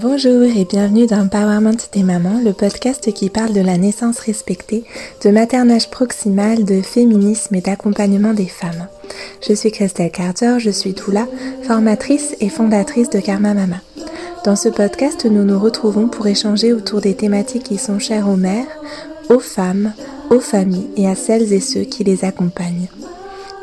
Bonjour et bienvenue dans Empowerment des mamans, le podcast qui parle de la naissance respectée, de maternage proximal, de féminisme et d'accompagnement des femmes. Je suis Christelle Carter, je suis Toula, formatrice et fondatrice de Karma Mama. Dans ce podcast, nous nous retrouvons pour échanger autour des thématiques qui sont chères aux mères, aux femmes, aux familles et à celles et ceux qui les accompagnent.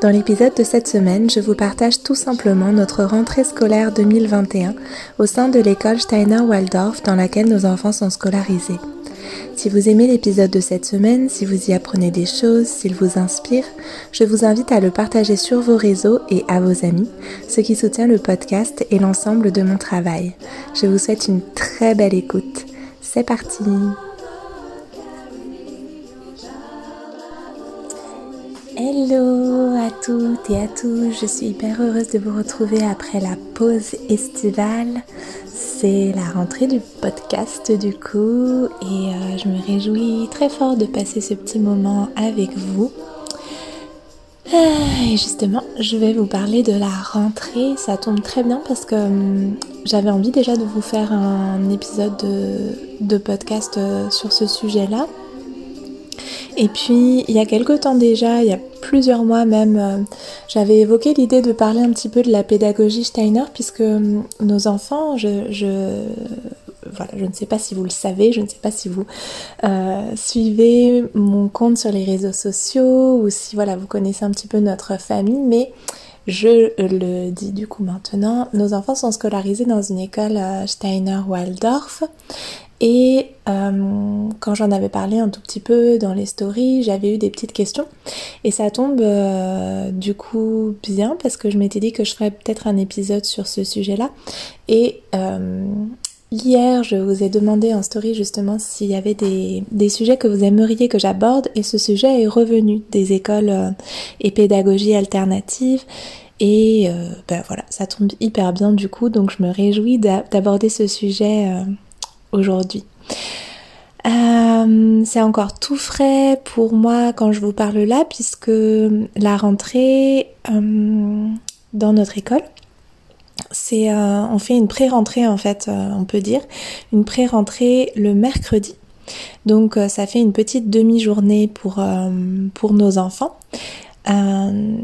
Dans l'épisode de cette semaine, je vous partage tout simplement notre rentrée scolaire 2021 au sein de l'école Steiner Waldorf dans laquelle nos enfants sont scolarisés. Si vous aimez l'épisode de cette semaine, si vous y apprenez des choses, s'il vous inspire, je vous invite à le partager sur vos réseaux et à vos amis, ce qui soutient le podcast et l'ensemble de mon travail. Je vous souhaite une très belle écoute. C'est parti Hello à toutes et à tous, je suis hyper heureuse de vous retrouver après la pause estivale. C'est la rentrée du podcast du coup et euh, je me réjouis très fort de passer ce petit moment avec vous. Ah, et justement, je vais vous parler de la rentrée. Ça tombe très bien parce que hum, j'avais envie déjà de vous faire un épisode de podcast euh, sur ce sujet-là. Et puis, il y a quelque temps déjà, il y a plusieurs mois même, euh, j'avais évoqué l'idée de parler un petit peu de la pédagogie Steiner, puisque euh, nos enfants, je, voilà, je ne sais pas si vous le savez, je ne sais pas si vous euh, suivez mon compte sur les réseaux sociaux ou si voilà, vous connaissez un petit peu notre famille, mais je le dis du coup maintenant, nos enfants sont scolarisés dans une école Steiner Waldorf et euh, quand j'en avais parlé un tout petit peu dans les stories, j'avais eu des petites questions. Et ça tombe euh, du coup bien parce que je m'étais dit que je ferais peut-être un épisode sur ce sujet-là. Et euh, hier, je vous ai demandé en story justement s'il y avait des, des, sujets que vous aimeriez que j'aborde. Et ce sujet est revenu des écoles et pédagogie alternative. Et ben voilà, ça tombe hyper bien du coup, donc je me réjouis d'aborder ce sujet aujourd'hui. Euh, c'est encore tout frais pour moi quand je vous parle là, puisque la rentrée euh, dans notre école, c'est euh, on fait une pré-rentrée en fait, on peut dire, une pré-rentrée le mercredi. Donc ça fait une petite demi-journée pour, pour nos enfants. Euh,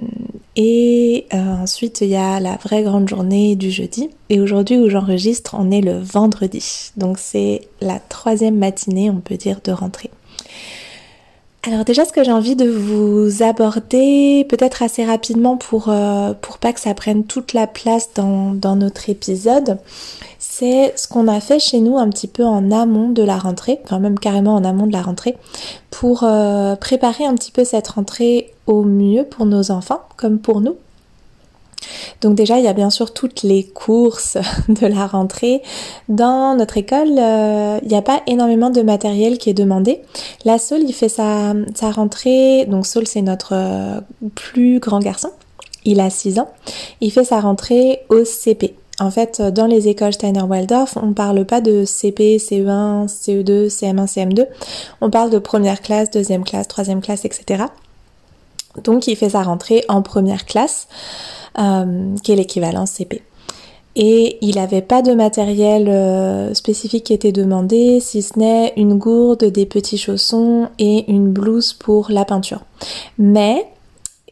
et euh, ensuite, il y a la vraie grande journée du jeudi. Et aujourd'hui où j'enregistre, on est le vendredi. Donc c'est la troisième matinée, on peut dire, de rentrée. Alors déjà, ce que j'ai envie de vous aborder, peut-être assez rapidement pour, euh, pour pas que ça prenne toute la place dans, dans notre épisode, c'est ce qu'on a fait chez nous un petit peu en amont de la rentrée, enfin même carrément en amont de la rentrée, pour euh, préparer un petit peu cette rentrée au mieux pour nos enfants comme pour nous. Donc déjà, il y a bien sûr toutes les courses de la rentrée. Dans notre école, euh, il n'y a pas énormément de matériel qui est demandé. La Saul, il fait sa, rentrée. Donc Saul, c'est notre euh, plus grand garçon. Il a 6 ans. Il fait sa rentrée au CP. En fait, dans les écoles Steiner-Waldorf, on ne parle pas de CP, CE1, CE2, CM1, CM2. On parle de première classe, deuxième classe, troisième classe, etc. Donc, il fait sa rentrée en première classe, euh, qui est l'équivalent CP. Et il n'avait pas de matériel euh, spécifique qui était demandé, si ce n'est une gourde, des petits chaussons et une blouse pour la peinture. Mais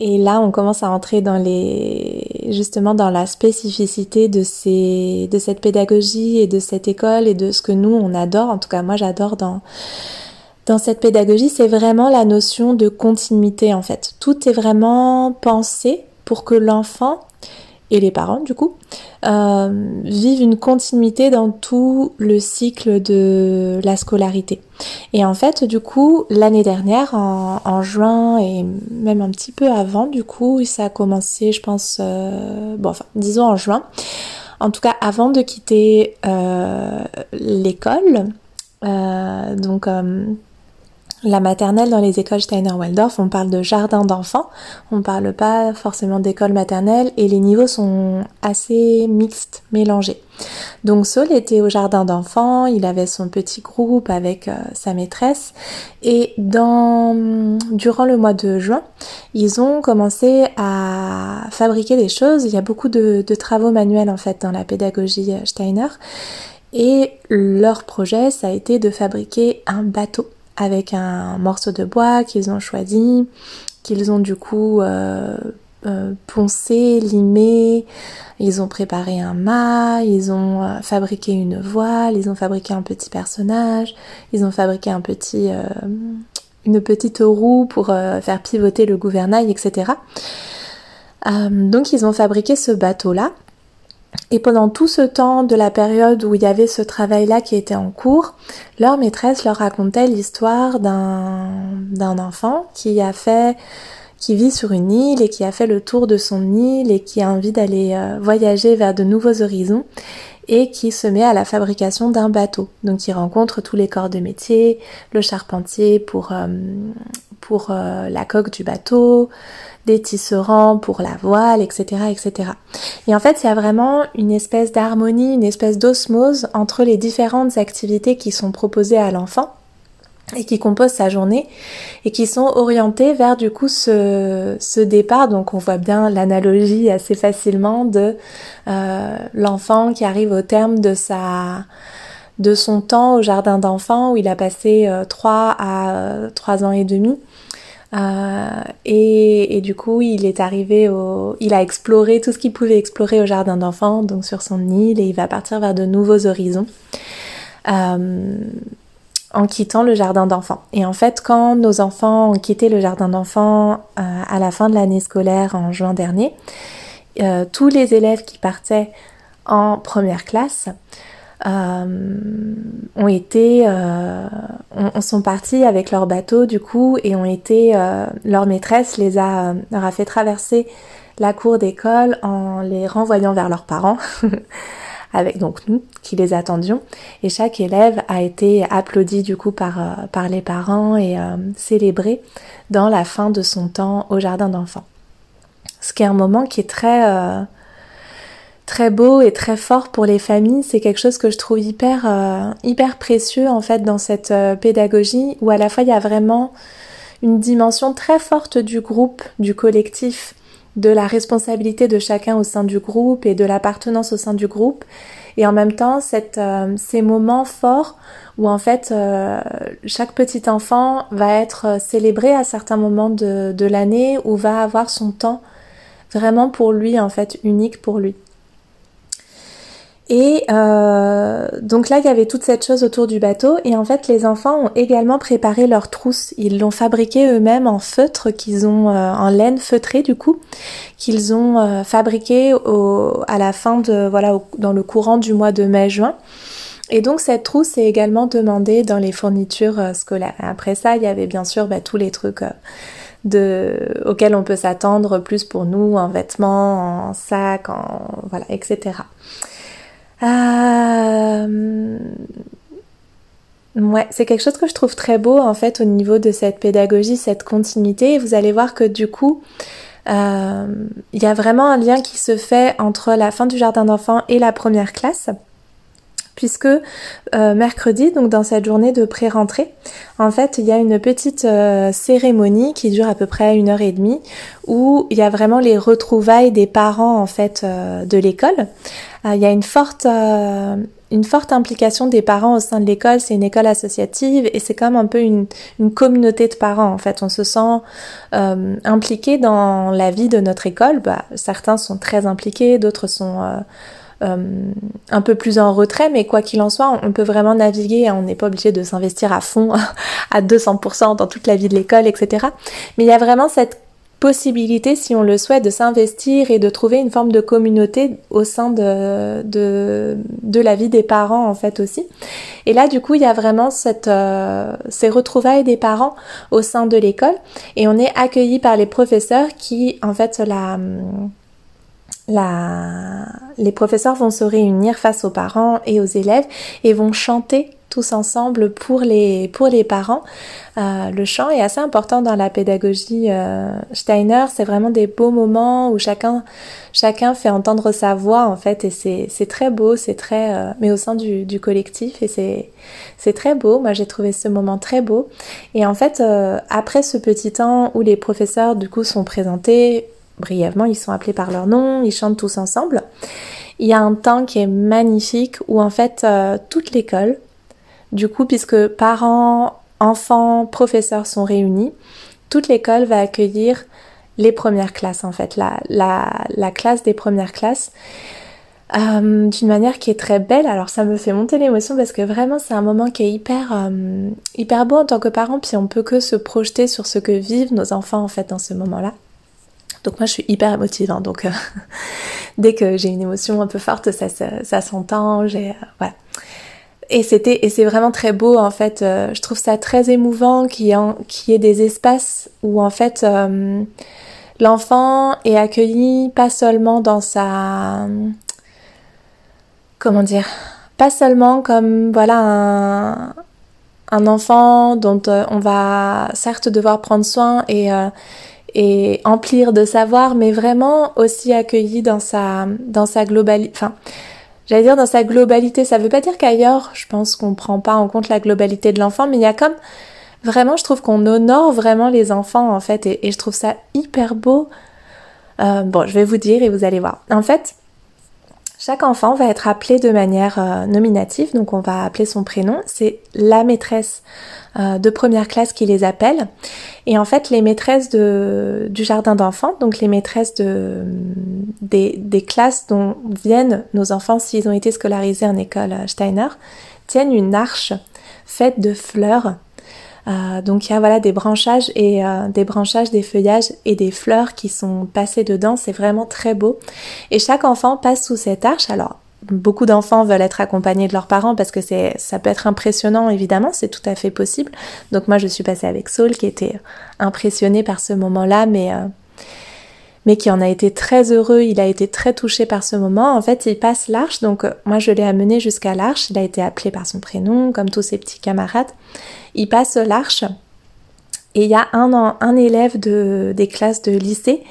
et là, on commence à entrer dans les, justement, dans la spécificité de ces, de cette pédagogie et de cette école et de ce que nous, on adore. En tout cas, moi, j'adore dans, dans cette pédagogie, c'est vraiment la notion de continuité, en fait. Tout est vraiment pensé pour que l'enfant et les parents du coup euh, vivent une continuité dans tout le cycle de la scolarité. Et en fait du coup l'année dernière en, juin et même un petit peu avant du coup ça a commencé je pense euh, bon enfin disons en juin en tout cas avant de quitter euh, l'école donc la maternelle dans les écoles Steiner-Waldorf, on parle de jardin d'enfants, on parle pas forcément d'école maternelle et les niveaux sont assez mixtes, mélangés. Donc Saul était au jardin d'enfants, il avait son petit groupe avec euh, sa maîtresse et durant le mois de juin, ils ont commencé à fabriquer des choses. Il y a beaucoup de, de travaux manuels en fait dans la pédagogie euh, Steiner Et leur projet, ça a été de fabriquer un bateau avec un morceau de bois qu'ils ont choisi, qu'ils ont du coup euh, euh, poncé, limé, ils ont préparé un mât, ils ont euh, fabriqué une voile, ils ont fabriqué un petit personnage, ils ont fabriqué une petite roue pour faire pivoter le gouvernail, etc. donc ils ont fabriqué ce bateau-là et pendant tout ce temps de la période où il y avait ce travail-là qui était en cours, leur maîtresse leur racontait l'histoire d'un enfant qui a fait, qui vit sur une île et qui a fait le tour de son île et qui a envie d'aller euh, voyager vers de nouveaux horizons et qui se met à la fabrication d'un bateau. Donc il rencontre tous les corps de métier, le charpentier pour, euh, pour euh, la coque du bateau, des tisserands pour la voile, etc., etc. Et en fait, il y a vraiment une espèce d'harmonie, une espèce d'osmose entre les différentes activités qui sont proposées à l'enfant et qui composent sa journée et qui sont orientées vers du coup ce, départ. Donc on voit bien l'analogie assez facilement de euh, l'enfant qui arrive au terme de sa de son temps au jardin d'enfants où il a passé euh, 3 à 3 euh, ans et demi euh, et, du coup, il est arrivé au, il a exploré tout ce qu'il pouvait explorer au jardin d'enfants, donc sur son île, et il va partir vers de nouveaux horizons. Euh, en quittant le jardin d'enfants. Et en fait, quand nos enfants ont quitté le jardin d'enfants euh, à la fin de l'année scolaire en juin dernier, tous les élèves qui partaient en première classe ont été, euh, on, sont partis avec leur bateau du coup et ont été, euh, leur maîtresse les a, leur a fait traverser la cour d'école en les renvoyant vers leurs parents. avec donc nous qui les attendions et chaque élève a été applaudi du coup par, par les parents et célébré dans la fin de son temps au jardin d'enfants. Ce qui est un moment qui est très très beau et très fort pour les familles. C'est quelque chose que je trouve hyper, euh, hyper précieux en fait dans cette euh, pédagogie où à la fois il y a vraiment une dimension très forte du groupe, du collectif, de la responsabilité de chacun au sein du groupe et de l'appartenance au sein du groupe. Et en même temps, euh, ces moments forts où en fait chaque petit enfant va être célébré à certains moments de, de l'année ou va avoir son temps vraiment pour lui en fait unique pour lui. Et euh, donc là, il y avait toute cette chose autour du bateau. Et en fait, les enfants ont également préparé leur trousse. Ils l'ont fabriquée eux-mêmes en feutre qu'ils ont euh, en laine feutrée du coup, qu'ils ont euh, fabriqué au, à la fin de voilà dans le courant du mois de mai-juin. Et donc cette trousse est également demandée dans les fournitures euh, scolaires. Après ça, il y avait bien sûr bah, tous les trucs de, auxquels on peut s'attendre plus pour nous en vêtements, en sac, en voilà, etc. Euh... Ouais, c'est quelque chose que je trouve très beau en fait au niveau de cette pédagogie, cette continuité. vous allez voir que du coup, euh, il y a vraiment un lien qui se fait entre la fin du jardin d'enfants et la première classe puisque euh, mercredi, donc dans cette journée de pré-rentrée, en fait, il y a une petite cérémonie qui dure à peu près une heure et demie, où il y a vraiment les retrouvailles des parents en fait de l'école. Il y a une forte une forte implication des parents au sein de l'école. C'est une école associative et c'est comme un peu une, une, communauté de parents. En fait, on se sent euh, impliqué dans la vie de notre école. Bah, certains sont très impliqués, d'autres sont euh, un peu plus en retrait, mais quoi qu'il en soit, on peut vraiment naviguer, on n'est pas obligé de s'investir à fond, à 200% dans toute la vie de l'école, etc. Mais il y a vraiment cette possibilité, si on le souhaite, de s'investir et de trouver une forme de communauté au sein de, de, de, la vie des parents en fait aussi. Et là, du coup, il y a vraiment cette, euh, ces retrouvailles des parents au sein de l'école et on est accueilli par les professeurs qui, en fait, la la... les professeurs vont se réunir face aux parents et aux élèves et vont chanter tous ensemble pour les, pour les parents. Euh, le chant est assez important dans la pédagogie euh, Steiner. C'est vraiment des beaux moments où chacun, chacun fait entendre sa voix en fait et c'est très beau, c'est très, euh, mais au sein du, du collectif et c'est très beau. Moi j'ai trouvé ce moment très beau. Et en fait après ce petit temps où les professeurs du coup sont présentés brièvement, ils sont appelés par leur nom, ils chantent tous ensemble. il y a un temps qui est magnifique où en fait toute l'école, du coup puisque parents, enfants, professeurs sont réunis, toute l'école va accueillir les premières classes en fait, la, la, classe des premières classes. Euh, d'une manière qui est très belle. Alors ça me fait monter l'émotion parce que vraiment c'est un moment qui est hyper euh, hyper beau en tant que parent puis on peut que se projeter sur ce que vivent nos enfants en fait dans ce moment-là. Donc moi je suis hyper émotive hein, donc euh, dès que j'ai une émotion un peu forte ça, ça, s'entend, j'ai voilà. Et c'était et c'est vraiment très beau en fait. je trouve ça très émouvant qu'il y, ait des espaces où en fait l'enfant est accueilli pas seulement dans sa comment dire pas seulement comme voilà un, un enfant dont euh, on va certes devoir prendre soin et euh, et emplir de savoir mais vraiment aussi accueilli dans sa dans sa globalité enfin j'allais dire dans sa globalité ça veut pas dire qu'ailleurs je pense qu'on prend pas en compte la globalité de l'enfant mais il y a comme Vraiment, je trouve qu'on honore vraiment les enfants en fait et, je trouve ça hyper beau. Euh, bon, je vais vous dire et vous allez voir. En fait, chaque enfant va être appelé de manière euh, nominative, donc on va appeler son prénom. C'est la maîtresse euh, de première classe qui les appelle. Et en fait, les maîtresses du jardin d'enfants, donc les maîtresses de, des, des classes dont viennent nos enfants s'ils ont été scolarisés en école Steiner, tiennent une arche faite de fleurs euh, donc il y a voilà des branchages et euh, des branchages, des feuillages et des fleurs qui sont passés dedans. C'est vraiment très beau. Et chaque enfant passe sous cette arche. Alors beaucoup d'enfants veulent être accompagnés de leurs parents parce que c'est ça peut être impressionnant évidemment, c'est tout à fait possible. Donc moi je suis passée avec Saul qui était impressionné par ce moment-là, mais euh, mais qui en a été très heureux, il a été très touché par ce moment. En fait, il passe l'arche, donc moi je l'ai amené jusqu'à l'arche, il a été appelé par son prénom, comme tous ses petits camarades il passe l'arche et il y a un, un élève de, des classes de lycée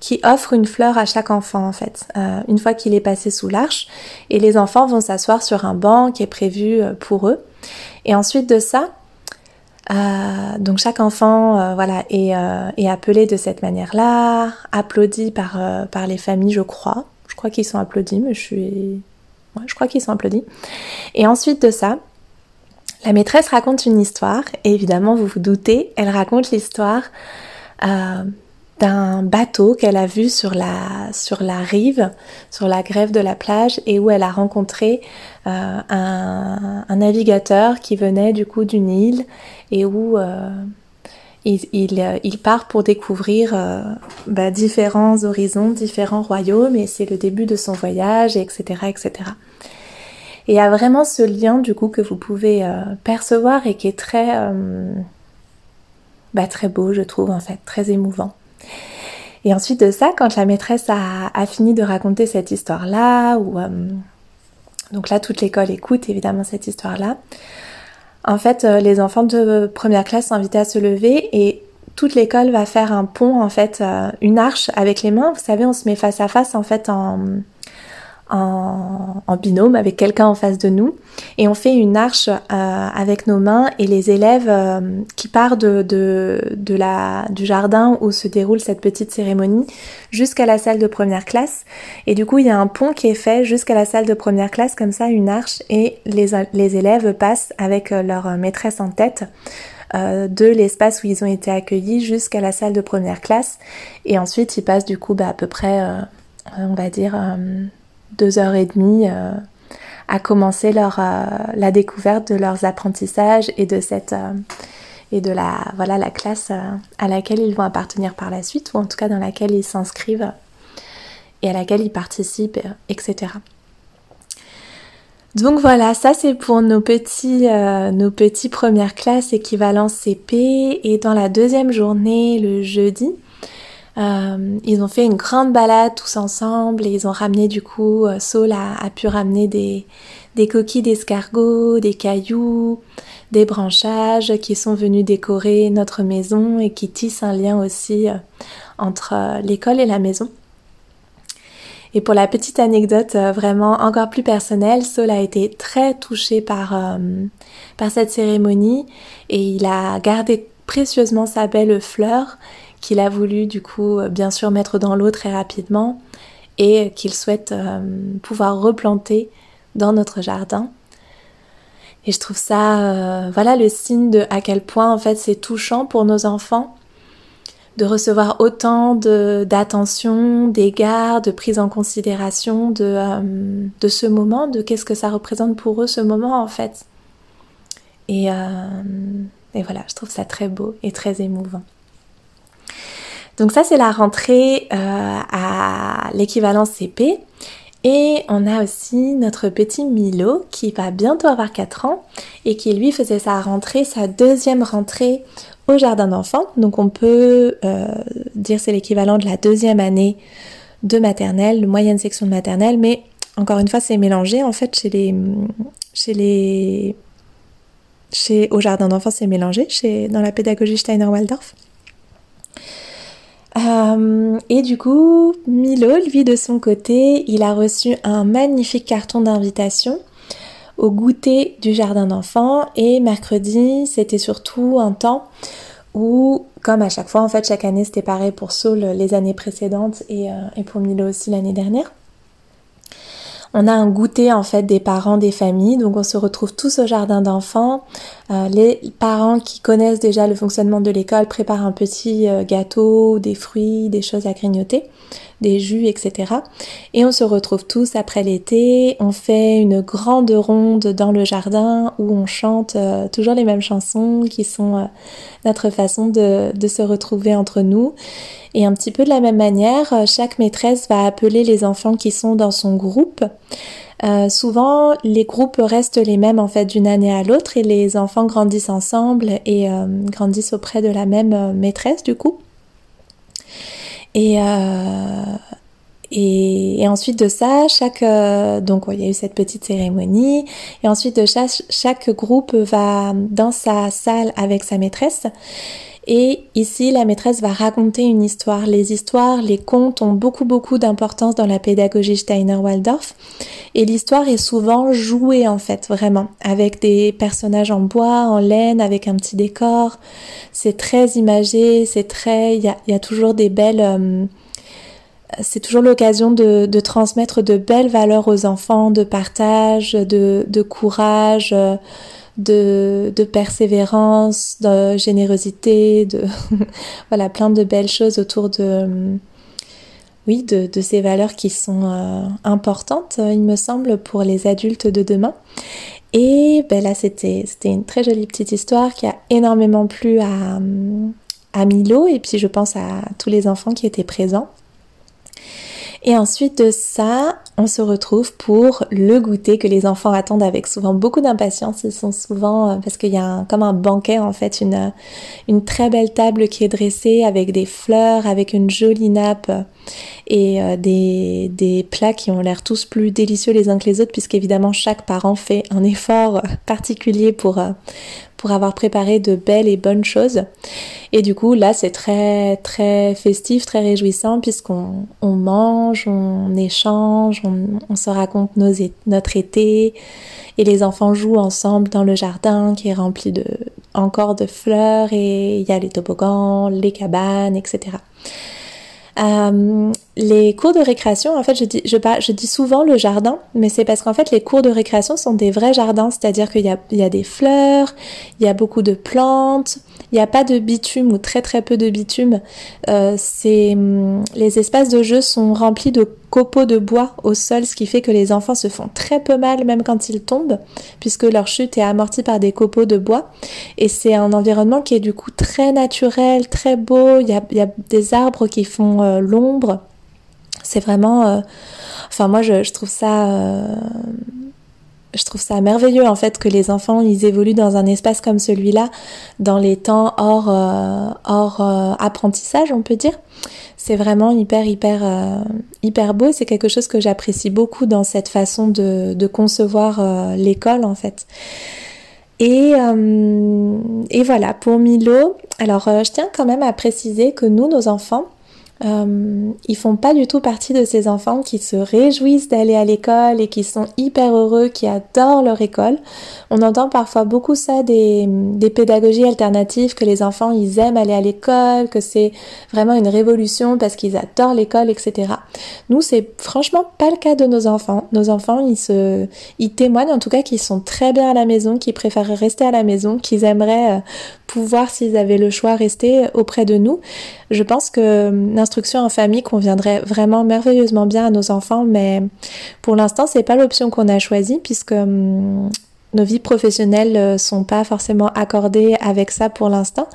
qui offre une fleur à chaque enfant en fait, euh, une fois qu'il est passé sous l'arche. Et les enfants vont s'asseoir sur un banc qui est prévu euh, pour eux. Et ensuite de ça, euh, donc chaque enfant voilà est, est, appelé de cette manière-là, applaudi par, par les familles, je crois. Je crois qu'ils sont applaudis, mais je suis... Ouais, je crois qu'ils sont applaudis. Et ensuite de ça, la maîtresse raconte une histoire, et évidemment, vous vous doutez, elle raconte l'histoire euh, d'un bateau qu'elle a vu sur la, sur la rive, sur la grève de la plage, et où elle a rencontré euh, un, navigateur qui venait du coup d'une île, et où euh, il, il, part pour découvrir bah, différents horizons, différents royaumes, et c'est le début de son voyage, etc., etc. Et il y a vraiment ce lien du coup que vous pouvez euh, percevoir et qui est très, euh, bah, très beau, je trouve en fait, très émouvant. Et ensuite de ça, quand la maîtresse a, fini de raconter cette histoire-là, ou euh, donc là toute l'école écoute évidemment cette histoire-là, en fait les enfants de première classe sont invités à se lever et toute l'école va faire un pont en fait, une arche avec les mains. Vous savez, on se met face à face en fait en en, binôme avec quelqu'un en face de nous. Et on fait une arche euh, avec nos mains et les élèves euh, qui partent de, la, du jardin où se déroule cette petite cérémonie jusqu'à la salle de première classe. Et du coup il y a un pont qui est fait jusqu'à la salle de première classe comme ça une arche. Et les, les élèves passent avec euh, leur maîtresse en tête de l'espace où ils ont été accueillis jusqu'à la salle de première classe. Et ensuite ils passent du coup bah, à peu près on va dire deux heures et demie euh, à commencer euh, la découverte de leurs apprentissages et de euh, la voilà la classe à laquelle ils vont appartenir par la suite ou en tout cas dans laquelle ils s'inscrivent et à laquelle ils participent, etc. Donc voilà, ça c'est pour nos petits, nos petits premières classes équivalent CP. Et dans la deuxième journée, le jeudi, euh, ils ont fait une grande balade tous ensemble et ils ont ramené du coup, euh, Saul a, pu ramener des, des coquilles d'escargot, des cailloux, des branchages qui sont venus décorer notre maison et qui tissent un lien aussi euh, entre l'école et la maison. Et pour la petite anecdote vraiment encore plus personnelle, Saul a été très touché par, par cette cérémonie et il a gardé précieusement sa belle fleur qu'il a voulu du coup euh, bien sûr mettre dans l'eau très rapidement et qu'il souhaite pouvoir replanter dans notre jardin. Et je trouve ça, voilà, le signe de à quel point en fait c'est touchant pour nos enfants de recevoir autant d'attention, d'égard, de prise en considération de, euh, de ce moment, de qu'est-ce que ça représente pour eux ce moment en fait. Et, euh, et voilà, je trouve ça très beau et très émouvant. Donc ça c'est la rentrée euh, à l'équivalent CP. Et on a aussi notre petit Milo qui va bientôt avoir 4 ans et qui lui faisait sa rentrée, sa deuxième rentrée au jardin d'enfants. Donc on peut euh, dire c'est l'équivalent de la deuxième année de maternelle, de moyenne section de maternelle, mais encore une fois c'est mélangé en fait chez les chez les chez au jardin d'enfants c'est mélangé chez dans la pédagogie Steiner Waldorf. Euh, et du coup, Milo, lui de son côté, il a reçu un magnifique carton d'invitation au goûter du jardin d'enfants. Et mercredi c'était surtout un temps où comme à chaque fois en fait chaque année c'était pareil pour Saul les années précédentes et, euh, et pour Milo aussi l'année dernière. On a un goûter en fait des parents des familles. Donc on se retrouve tous au jardin d'enfants euh, les parents qui connaissent déjà le fonctionnement de l'école préparent un petit euh, gâteau des fruits des choses à grignoter des jus, etc. Et on se retrouve tous après l'été, on fait une grande ronde dans le jardin où on chante euh, toujours les mêmes chansons qui sont notre façon de, se retrouver entre nous. Et un petit peu de la même manière, chaque maîtresse va appeler les enfants qui sont dans son groupe. Souvent, les groupes restent les mêmes en fait d'une année à l'autre et les enfants grandissent ensemble et grandissent auprès de la même maîtresse du coup. Et, euh, et, ensuite de ça, chaque euh, donc il y a eu cette petite cérémonie et ensuite de chaque, chaque groupe va dans sa salle avec sa maîtresse et ici, la maîtresse va raconter une histoire. Les histoires, les contes ont beaucoup beaucoup d'importance dans la pédagogie Steiner-Waldorf. Et l'histoire est souvent jouée en fait, vraiment, avec des personnages en bois, en laine, avec un petit décor. C'est très imagé, c'est très... Il y a, toujours des belles... Euh, c'est toujours l'occasion de, transmettre de belles valeurs aux enfants, de partage, de, de courage. Euh, de, de persévérance, de générosité, de voilà plein de belles choses autour de oui de, de ces valeurs qui sont euh, importantes, il me semble, pour les adultes de demain. Et ben là, c'était une très jolie petite histoire qui a énormément plu à à Milo et puis je pense à tous les enfants qui étaient présents. Et ensuite de ça, on se retrouve pour le goûter que les enfants attendent avec souvent beaucoup d'impatience. Ils sont souvent, euh, parce qu'il y a comme un banquet en fait, une, une très belle table qui est dressée avec des fleurs, avec une jolie nappe et euh, des, des plats qui ont l'air tous plus délicieux les uns que les autres puisqu'évidemment chaque parent fait un effort particulier pour, euh, pour avoir préparé de belles et bonnes choses. Et du coup, là, c'est très, très festif, très réjouissant puisqu'on on mange, on échange, on, se raconte nos, notre été et les enfants jouent ensemble dans le jardin qui est rempli de, encore de fleurs et il y a les toboggans, les cabanes, etc. Euh, les cours de récréation, en fait, je dis, souvent le jardin, mais c'est parce qu'en fait, les cours de récréation sont des vrais jardins, c'est-à-dire qu'il y a, il y a des fleurs, il y a beaucoup de plantes, il n'y a pas de bitume ou très très peu de bitume. Euh, c'est, hum, les espaces de jeu sont remplis de copeaux de bois au sol, ce qui fait que les enfants se font très peu mal même quand ils tombent, puisque leur chute est amortie par des copeaux de bois. Et c'est un environnement qui est du coup très naturel, très beau. Il y a, des arbres qui font euh, l'ombre. C'est vraiment... Euh, enfin moi je, je trouve ça... Euh, je trouve ça merveilleux en fait que les enfants ils évoluent dans un espace comme celui-là dans les temps hors hors apprentissage on peut dire. C'est vraiment hyper hyper hyper beau. C'est quelque chose que j'apprécie beaucoup dans cette façon de, de concevoir l'école en fait. Et, et voilà pour Milo alors je tiens quand même à préciser que nous nos enfants euh, ils font pas du tout partie de ces enfants qui se réjouissent d'aller à l'école et qui sont hyper heureux, qui adorent leur école. On entend parfois beaucoup ça des, pédagogies alternatives, que les enfants ils aiment aller à l'école, que c'est vraiment une révolution parce qu'ils adorent l'école, etc. Nous, c'est franchement pas le cas de nos enfants. Nos enfants, ils ils témoignent en tout cas qu'ils sont très bien à la maison, qu'ils préfèrent rester à la maison, qu'ils aimeraient euh, pouvoir, s'ils avaient le choix, rester auprès de nous. Je pense que l'instruction en famille conviendrait vraiment merveilleusement bien à nos enfants, mais pour l'instant, c'est pas l'option qu'on a choisie puisque hum, nos vies professionnelles euh, sont pas forcément accordées avec ça pour l'instant.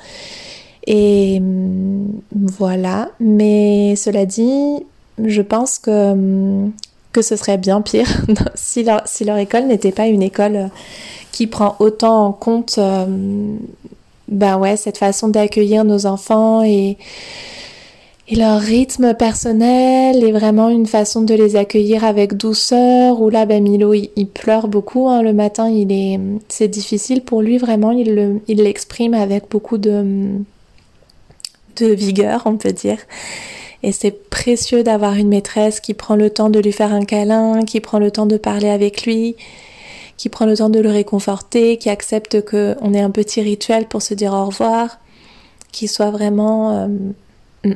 Et hum, voilà. Mais cela dit, je pense que, hum, que ce serait bien pire si leur, si leur école n'était pas une école euh, qui prend autant en compte ben ouais, cette façon d'accueillir nos enfants et, et leur rythme personnel est vraiment une façon de les accueillir avec douceur. Où là, ben Milo, il, pleure beaucoup hein, le matin. Il est, c'est difficile pour lui vraiment. Il il l'exprime avec beaucoup de, de vigueur, on peut dire. Et c'est précieux d'avoir une maîtresse qui prend le temps de lui faire un câlin, qui prend le temps de parler avec lui, qui prend le temps de le réconforter, qui accepte qu'on ait un petit rituel pour se dire au revoir, qui soit vraiment euh, mm,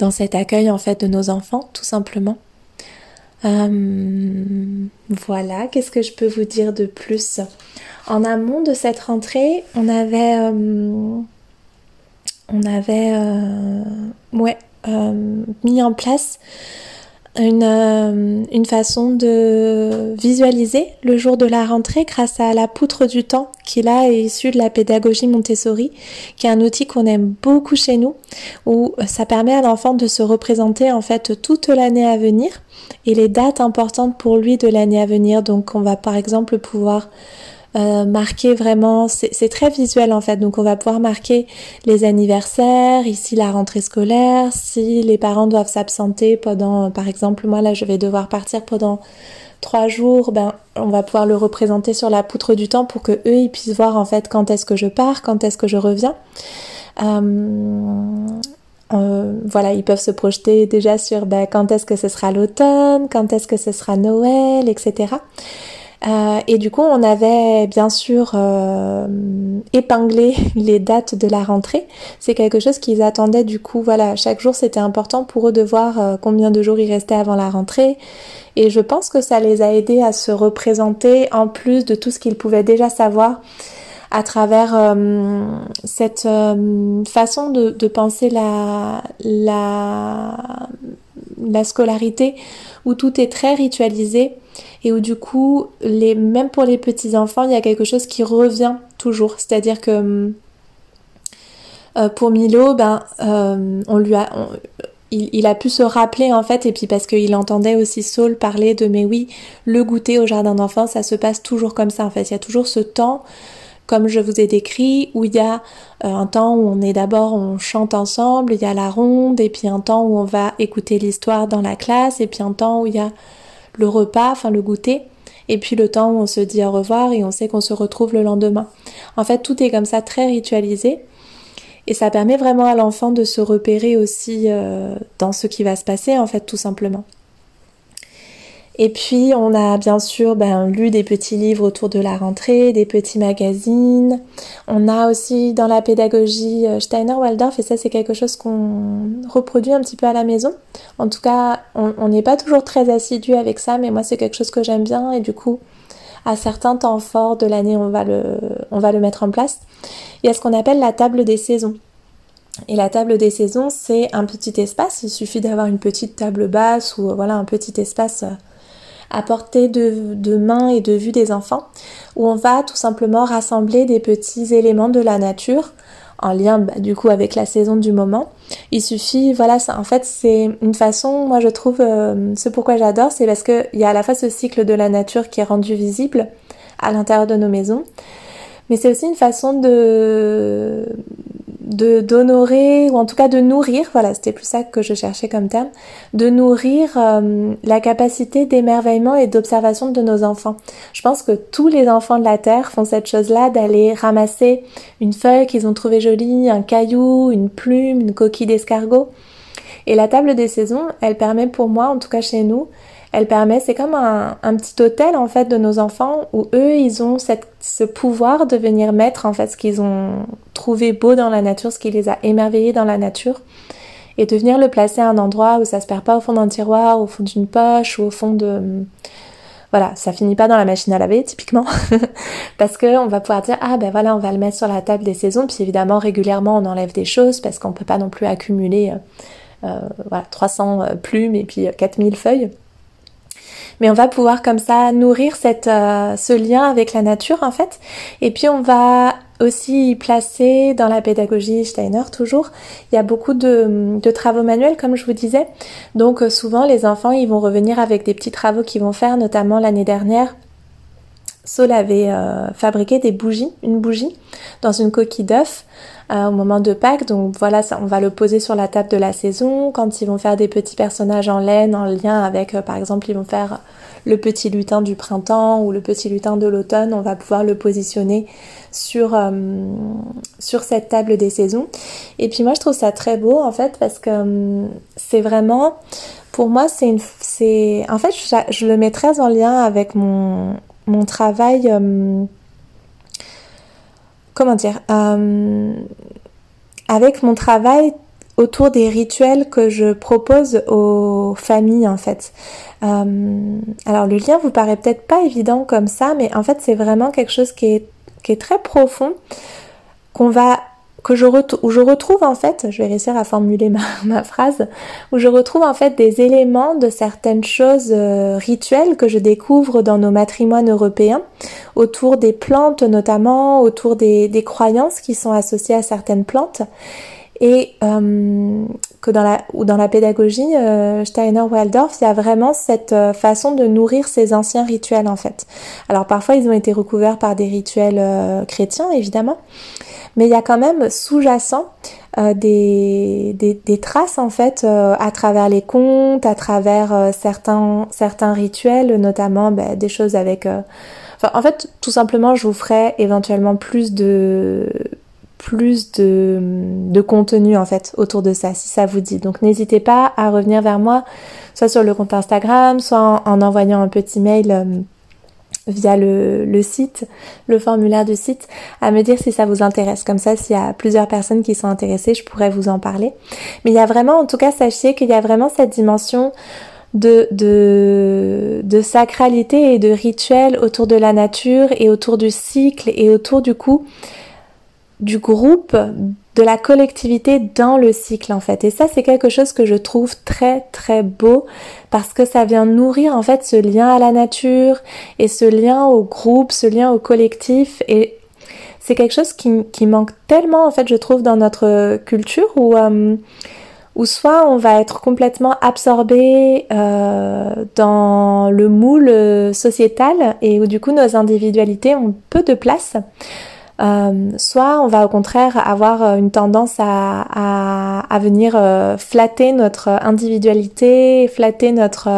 dans cet accueil en fait de nos enfants, tout simplement. Euh, voilà, qu'est-ce que je peux vous dire de plus? En amont de cette rentrée, on avait, euh, on avait, ouais, mis en place une, euh, une, façon de visualiser le jour de la rentrée grâce à la poutre du temps qui là est issue de la pédagogie Montessori, qui est un outil qu'on aime beaucoup chez nous, où ça permet à l'enfant de se représenter en fait toute l'année à venir et les dates importantes pour lui de l'année à venir. Donc on va par exemple pouvoir euh, marquer vraiment, c'est très visuel en fait, donc on va pouvoir marquer les anniversaires, ici la rentrée scolaire, si les parents doivent s'absenter pendant, par exemple moi là je vais devoir partir pendant trois jours, ben on va pouvoir le représenter sur la poutre du temps pour que eux ils puissent voir en fait quand est-ce que je pars, quand est-ce que je reviens. Euh, euh, voilà, ils peuvent se projeter déjà sur ben, quand est-ce que ce sera l'automne, quand est-ce que ce sera Noël, etc. Euh, et du coup, on avait bien sûr euh, épinglé les dates de la rentrée. C'est quelque chose qu'ils attendaient du coup. Voilà, chaque jour, c'était important pour eux de voir euh, combien de jours il restait avant la rentrée. Et je pense que ça les a aidés à se représenter en plus de tout ce qu'ils pouvaient déjà savoir à travers euh, cette façon de, de penser la, la, la scolarité où tout est très ritualisé et où du coup, les, même pour les petits enfants, il y a quelque chose qui revient toujours. C'est-à-dire que euh, pour Milo, ben, euh, on lui a, il, a pu se rappeler en fait, et puis parce qu'il entendait aussi Saul parler de mais oui, le goûter au jardin d'enfants, ça se passe toujours comme ça en fait. Il y a toujours ce temps comme je vous ai décrit, où il y a euh, un temps où on est d'abord, on chante ensemble, il y a la ronde, et puis un temps où on va écouter l'histoire dans la classe, et puis un temps où il y a le repas, enfin le goûter, et puis le temps où on se dit au revoir et on sait qu'on se retrouve le lendemain. En fait, tout est comme ça très ritualisé. Et ça permet vraiment à l'enfant de se repérer aussi euh, dans ce qui va se passer, en fait, tout simplement. Et puis on a bien sûr ben, lu des petits livres autour de la rentrée, des petits magazines. On a aussi dans la pédagogie euh, Steiner-Waldorf, et ça c'est quelque chose qu'on reproduit un petit peu à la maison. En tout cas, on n'est pas toujours très assidu avec ça, mais moi c'est quelque chose que j'aime bien et du coup, à certains temps forts de l'année, on, va le, on va le mettre en place. Il y a ce qu'on appelle la table des saisons. Et la table des saisons, c'est un petit espace. Il suffit d'avoir une petite table basse ou voilà un petit espace euh, à portée de, de main et de vue des enfants, où on va tout simplement rassembler des petits éléments de la nature en lien bah, du coup avec la saison du moment. Il suffit, voilà, ça, en fait c'est une façon, moi je trouve, euh, ce pourquoi j'adore, c'est parce qu'il y a à la fois ce cycle de la nature qui est rendu visible à l'intérieur de nos maisons, mais c'est aussi une façon de de d'honorer ou en tout cas de nourrir, voilà, c'était plus ça que je cherchais comme terme, de nourrir euh, la capacité d'émerveillement et d'observation de nos enfants. Je pense que tous les enfants de la terre font cette chose-là d'aller ramasser une feuille qu'ils ont trouvée jolie, un caillou, une plume, une coquille d'escargot Et la table des saisons, elle permet pour moi, en tout cas chez nous, elle permet, c'est comme un, petit hôtel en fait de nos enfants où eux, ils ont ce pouvoir de venir mettre en fait ce qu'ils ont trouvé beau dans la nature, ce qui les a émerveillés dans la nature et de venir le placer à un endroit où ça se perd pas au fond d'un tiroir, au fond d'une poche ou au fond de voilà, ça finit pas dans la machine à laver typiquement, parce que on va pouvoir dire ah ben voilà on va le mettre sur la table des saisons, puis évidemment régulièrement on enlève des choses parce qu'on peut pas non plus accumuler euh, euh voilà 300 euh, plumes et puis 4000 euh, feuilles. Mais on va pouvoir comme ça nourrir cette, ce lien avec la nature en fait, et puis on va aussi placé dans la pédagogie Steiner toujours. Il y a beaucoup de, travaux manuels comme je vous disais. Donc euh, souvent les enfants ils vont revenir avec des petits travaux qu'ils vont faire, notamment l'année dernière. Saul avait euh, fabriqué des bougies, une bougie dans une coquille d'œuf euh, au moment de Pâques. Donc voilà, ça, on va le poser sur la table de la saison. Quand ils vont faire des petits personnages en laine, en lien avec, par exemple, ils vont faire le petit lutin du printemps ou le petit lutin de l'automne, on va pouvoir le positionner sur, euh, sur cette table des saisons. Et puis moi je trouve ça très beau en fait parce que euh, c'est vraiment, pour moi c'est une... En fait je, le mets très en lien avec mon, mon travail... Euh, comment dire Avec mon travail autour des rituels que je propose aux familles en fait. Euh, alors le lien vous paraît peut-être pas évident comme ça, mais en fait c'est vraiment quelque chose qui est, qui est très profond, qu'on va que je où je retrouve en fait, je vais réussir à formuler ma, ma, phrase, où je retrouve en fait des éléments de certaines choses euh, rituelles que je découvre dans nos matrimoines européens, autour des plantes notamment, autour des, des croyances qui sont associées à certaines plantes et euh, que dans la ou dans la pédagogie euh, Steiner Waldorf, il y a vraiment cette euh, façon de nourrir ces anciens rituels en fait. Alors parfois ils ont été recouverts par des rituels euh, chrétiens évidemment, mais il y a quand même sous-jacent des, des, des, traces en fait à travers les contes, à travers certains certains rituels, notamment ben, des choses avec Enfin, en fait, tout simplement, je vous ferai éventuellement plus de plus de, de, contenu en fait autour de ça si ça vous dit. Donc n'hésitez pas à revenir vers moi soit sur le compte Instagram, soit en, envoyant un petit mail euh, via le, le, site, le formulaire du site, à me dire si ça vous intéresse. Comme ça, s'il y a plusieurs personnes qui sont intéressées, je pourrais vous en parler. Mais il y a vraiment, en tout cas, sachez qu'il y a vraiment cette dimension de, de, de sacralité et de rituel autour de la nature et autour du cycle et autour du coup du groupe, de la collectivité dans le cycle en fait. Et ça c'est quelque chose que je trouve très très beau parce que ça vient nourrir en fait ce lien à la nature et ce lien au groupe, ce lien au collectif et c'est quelque chose qui, manque tellement en fait je trouve dans notre culture où, euh, où soit on va être complètement absorbé euh, dans le moule sociétal et où du coup nos individualités ont peu de place euh, soit on va au contraire avoir euh, une tendance à, venir euh, flatter notre individualité, flatter notre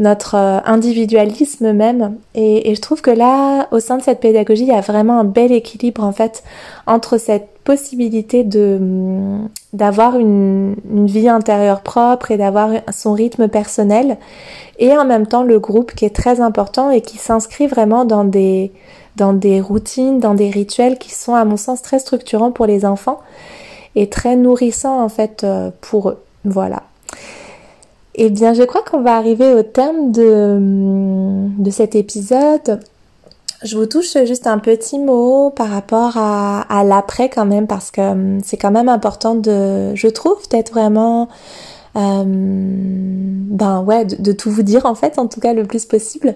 individualisme même. Et, je trouve que là, au sein de cette pédagogie, il y a vraiment un bel équilibre en fait entre cette possibilité de d'avoir une, une, vie intérieure propre et d'avoir son rythme personnel et en même temps le groupe qui est très important et qui s'inscrit vraiment dans des dans des routines, dans des rituels qui sont à mon sens très structurants pour les enfants et très nourrissants en fait euh, pour eux. Voilà. Eh bien, je crois qu'on va arriver au terme de, de cet épisode. Je vous touche juste un petit mot par rapport à, à l'après quand même parce que hum, c'est quand même important de, je trouve, d'être vraiment euh, ben ouais, de, tout vous dire en fait, en tout cas le plus possible.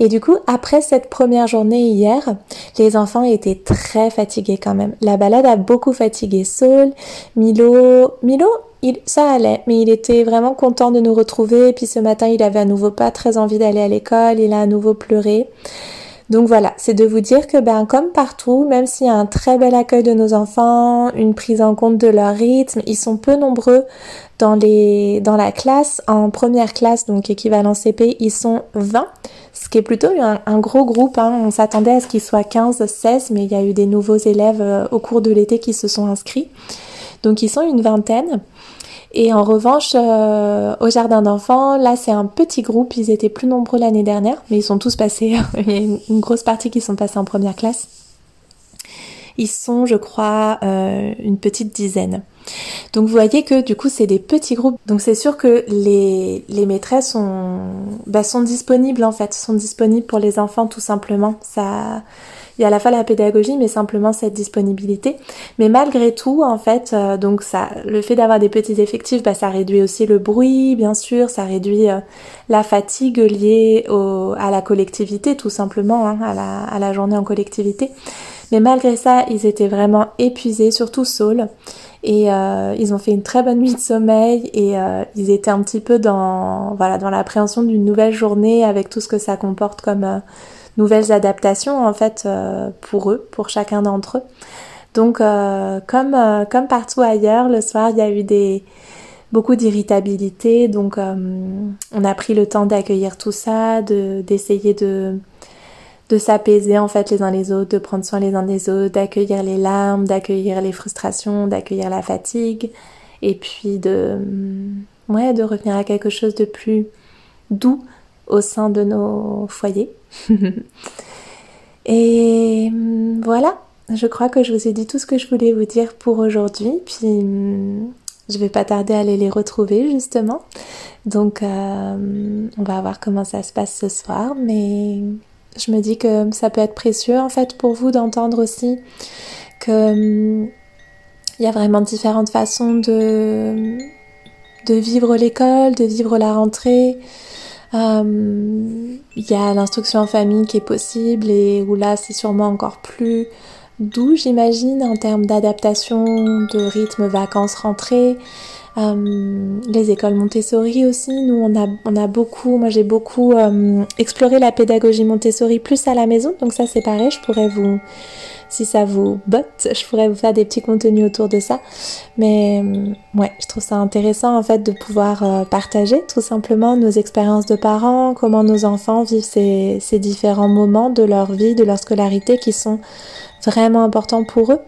Et du coup, après cette première journée hier, les enfants étaient très fatigués quand même. La balade a beaucoup fatigué Saul, Milo, Milo, il, ça allait, mais il était vraiment content de nous retrouver. Et puis ce matin, il avait à nouveau pas très envie d'aller à l'école, il a à nouveau pleuré. Donc voilà, c'est de vous dire que ben comme partout, même s'il y a un très bel accueil de nos enfants, une prise en compte de leur rythme, ils sont peu nombreux dans la classe. En première classe, donc équivalent CP, ils sont 20, ce qui est plutôt un, gros groupe. Hein. On s'attendait à ce qu'ils soient 15, 16, mais il y a eu des nouveaux élèves euh, au cours de l'été qui se sont inscrits. Donc ils sont une vingtaine. Et en revanche, euh, au jardin d'enfants, là c'est un petit groupe, ils étaient plus nombreux l'année dernière, mais ils sont tous passés, il y a une grosse partie qui sont passés en première classe. Ils sont, je crois, euh, une petite dizaine. Donc vous voyez que du coup c'est des petits groupes. Donc c'est sûr que les, les maîtresses sont, bah, sont disponibles en fait, sont disponibles pour les enfants tout simplement. Ça, à la fois la pédagogie mais simplement cette disponibilité. Mais malgré tout en fait, euh, donc ça, le fait d'avoir des petits effectifs, bah, ça réduit aussi le bruit bien sûr, ça réduit euh, la fatigue liée à la collectivité tout simplement, hein, à, la, journée en collectivité. Mais malgré ça, ils étaient vraiment épuisés, surtout Saul. Et euh, ils ont fait une très bonne nuit de sommeil et ils étaient un petit peu dans voilà dans l'appréhension d'une nouvelle journée avec tout ce que ça comporte comme nouvelles adaptations en fait pour eux, pour chacun d'entre eux. Donc comme comme partout ailleurs, le soir il y a eu des beaucoup d'irritabilité, donc on a pris le temps d'accueillir tout ça, de d'essayer de s'apaiser en fait les uns les autres, de prendre soin les uns des autres, d'accueillir les larmes, d'accueillir les frustrations, d'accueillir la fatigue, et puis de, ouais, de revenir à quelque chose de plus doux au sein de nos foyers. et mm, voilà, je crois que je vous ai dit tout ce que je voulais vous dire pour aujourd'hui, puis mm, je vais pas tarder à aller les retrouver justement. Donc euh, on va voir comment ça se passe ce soir, mais je me dis que ça peut être précieux en fait pour vous d'entendre aussi que il y a vraiment différentes façons de vivre l'école, de vivre la rentrée. Il y a l'instruction en famille qui est possible et où là c'est sûrement encore plus doux j'imagine en termes d'adaptation, de rythme vacances rentrée. Euh, les écoles Montessori aussi, nous on a, on a beaucoup, moi j'ai beaucoup euh, exploré la pédagogie Montessori plus à la maison, donc ça c'est pareil, je pourrais vous, si ça vous botte, je pourrais vous faire des petits contenus autour de ça. Mais euh, ouais, je trouve ça intéressant en fait de pouvoir partager tout simplement nos expériences de parents, comment nos enfants vivent ces, ces différents moments de leur vie, de leur scolarité qui sont vraiment importants pour eux.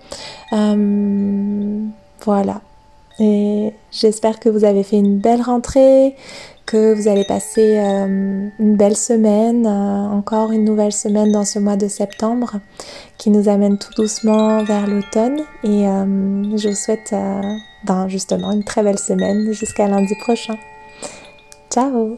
voilà. Et j'espère que vous avez fait une belle rentrée, que vous allez passer euh, une belle semaine, euh, encore une nouvelle semaine dans ce mois de septembre qui nous amène tout doucement vers l'automne. Et euh, je vous souhaite ben, justement une très belle semaine jusqu'à lundi prochain. Ciao